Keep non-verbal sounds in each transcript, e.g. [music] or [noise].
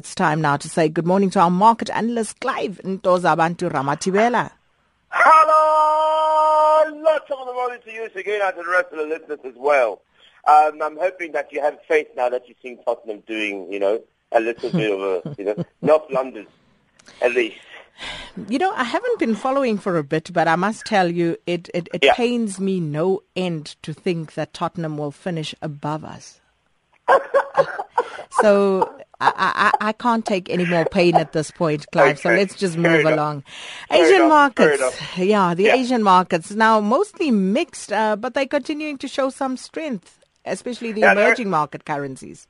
It's time now to say good morning to our market analyst, Clive Ntozabantu Ramatibela. Hello! Lots of the morning to you again and to the rest of the listeners as well. Um, I'm hoping that you have faith now that you've seen Tottenham doing, you know, a little bit of a, [laughs] you know, North London, at least. You know, I haven't been following for a bit, but I must tell you, it, it, it Yeah. pains me no end to think that Tottenham will finish above us. [laughs] so I, I, I can't take any more pain at this point, Clive. So let's just move enough. along. Fair Asian. Fair markets, yeah, the Yeah. Asian markets now mostly mixed, uh, but they're continuing to show some strength, especially the they're- emerging market currencies.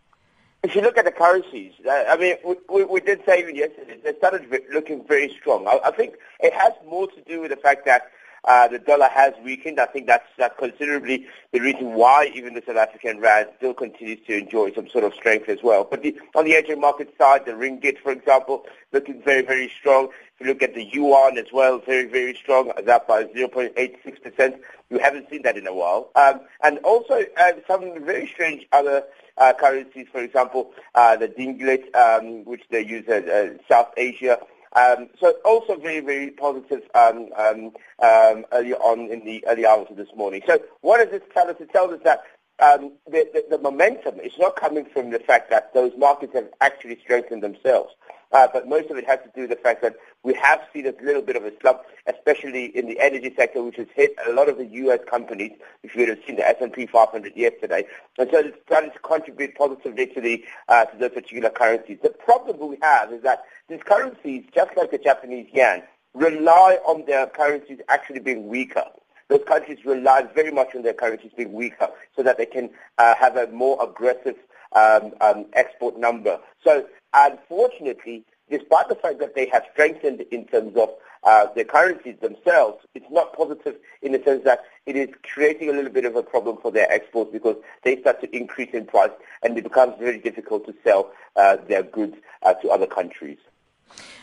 If you look at the currencies, uh, I mean, we, we, we did say even yesterday, they started looking very strong. I, I think it has more to do with the fact that uh, the dollar has weakened. I think that's, that's considerably the reason why even the South African rand still continues to enjoy some sort of strength as well. But the, on the Asian market side, the ringgit, for example, looking very, very strong. If you look at the yuan as well, very, very strong, up by 0.86%. We haven't seen that in a while. Um, and also uh, some very strange other uh, currencies, for example, uh, the dinglet, um, which they use in uh, South Asia. Um, so also very, very positive um, um, um, early on in the early hours of this morning. So what does this tell us? It tells us that um, the, the, the momentum is not coming from the fact that those markets have actually strengthened themselves. Uh, but most of it has to do with the fact that we have seen a little bit of a slump, especially in the energy sector, which has hit a lot of the U.S. companies. If you would have seen the S&P 500 yesterday, and so it's starting to contribute positively to the uh, to those particular currencies. The problem we have is that these currencies, just like the Japanese yen, rely on their currencies actually being weaker those countries rely very much on their currencies being weaker so that they can uh, have a more aggressive um, um, export number. So unfortunately, despite the fact that they have strengthened in terms of uh, their currencies themselves, it's not positive in the sense that it is creating a little bit of a problem for their exports because they start to increase in price and it becomes very difficult to sell uh, their goods uh, to other countries.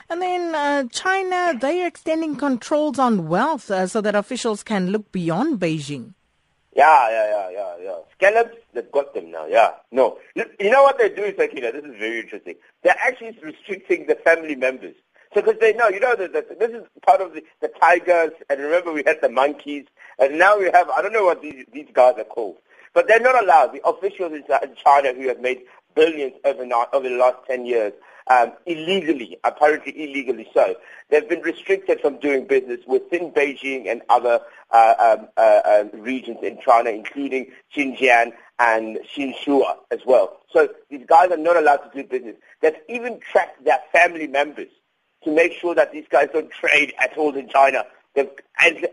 And then uh, China, they are extending controls on wealth uh, so that officials can look beyond Beijing. Yeah, yeah, yeah, yeah, yeah. Scallops, they've got them now, yeah. No. You know what they're doing, Sakina? This is very interesting. They're actually restricting the family members. So because they know, you know, that that this is part of the, the tigers, and remember we had the monkeys, and now we have, I don't know what these, these guys are called, but they're not allowed. The officials in China who have made billions overnight, over the last 10 years, um, illegally, apparently illegally so. They've been restricted from doing business within Beijing and other uh, um, uh, uh, regions in China, including Xinjiang and Xinhua as well. So these guys are not allowed to do business. They've even tracked their family members to make sure that these guys don't trade at all in China. They've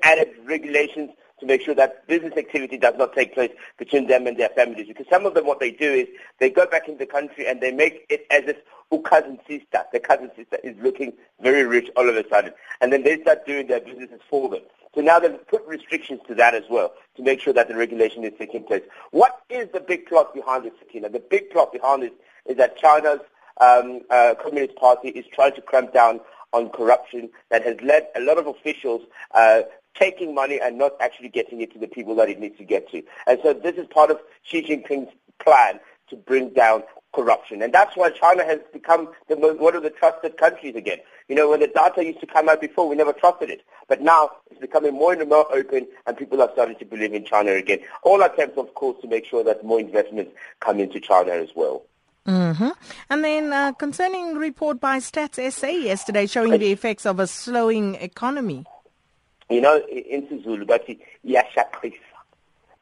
added regulations to make sure that business activity does not take place between them and their families. Because some of them, what they do is they go back in the country and they make it as if oh, cousin sister, the cousin sister is looking very rich all of a sudden. And then they start doing their businesses for them. So now they've put restrictions to that as well to make sure that the regulation is taking place. What is the big plot behind this, Sakina? The big plot behind this is that China's um, uh, Communist Party is trying to cramp down on corruption that has led a lot of officials uh, taking money and not actually getting it to the people that it needs to get to. And so this is part of Xi Jinping's plan to bring down corruption. And that's why China has become most, one of the trusted countries again. You know, when the data used to come out before, we never trusted it. But now it's becoming more and more open and people are starting to believe in China again. All attempts, of course, to make sure that more investments come into China as well. Hmm And then uh, concerning report by Stats SA yesterday showing the effects of a slowing economy. You know, in Zulu, but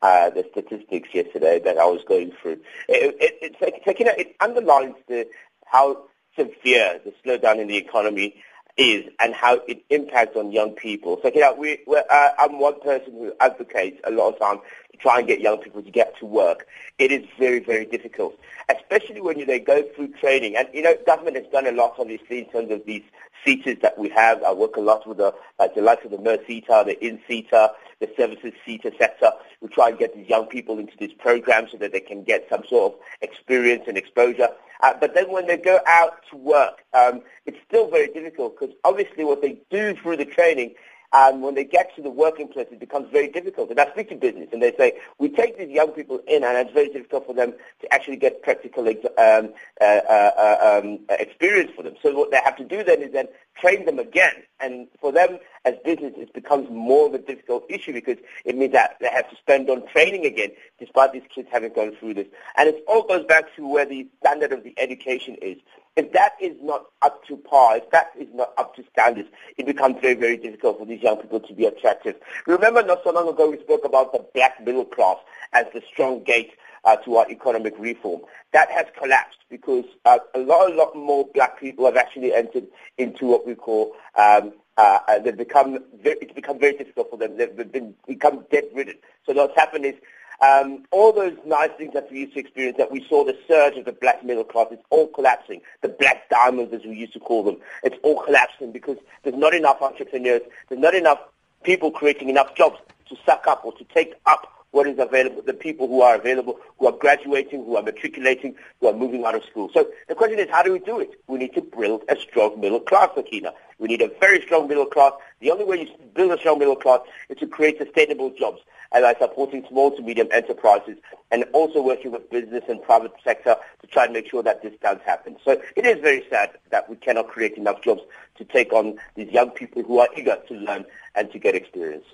uh, the statistics yesterday that I was going through, it, it, it's like, know, it underlines the, how severe the slowdown in the economy is and how it impacts on young people. So, you know, we, uh, I'm one person who advocates a lot of time to try and get young people to get to work. It is very, very difficult, especially when you, they go through training. And, you know, government has done a lot, obviously, in terms of these SETAs that we have. I work a lot with the, like the likes of the merSETA, the INSETA, the services SETA sector. We try and get these young people into this program so that they can get some sort of experience and exposure. Uh, but then when they go out to work, um, it's still very difficult because obviously what they do through the training um, when they get to the working place, it becomes very difficult. And I speak to business, and they say, we take these young people in, and it's very difficult for them to actually get practical um, uh, uh, um, experience for them. So what they have to do then is then train them again. And for them, as business, it becomes more of a difficult issue because it means that they have to spend on training again, despite these kids having gone through this. And it all goes back to where the standard of the education is. If that is not up to par, if that is not up to standards, it becomes very, very difficult for these young people to be attractive. Remember not so long ago we spoke about the black middle class as the strong gate uh, to our economic reform. That has collapsed because uh, a lot, a lot more black people have actually entered into what we call um, uh, they've become it's become very difficult for them. They've been become debt ridden. So what's happened is um, all those nice things that we used to experience, that we saw the surge of the black middle class, it's all collapsing. The black diamonds, as we used to call them, it's all collapsing because there's not enough entrepreneurs, there's not enough people creating enough jobs to suck up or to take up what is available, the people who are available, who are graduating, who are matriculating, who are moving out of school. So the question is, how do we do it? We need to build a strong middle class, Sakina. We need a very strong middle class. The only way you build a strong middle class is to create sustainable jobs and by supporting small to medium enterprises and also working with business and private sector to try and make sure that this does happen. So it is very sad that we cannot create enough jobs to take on these young people who are eager to learn and to get experience.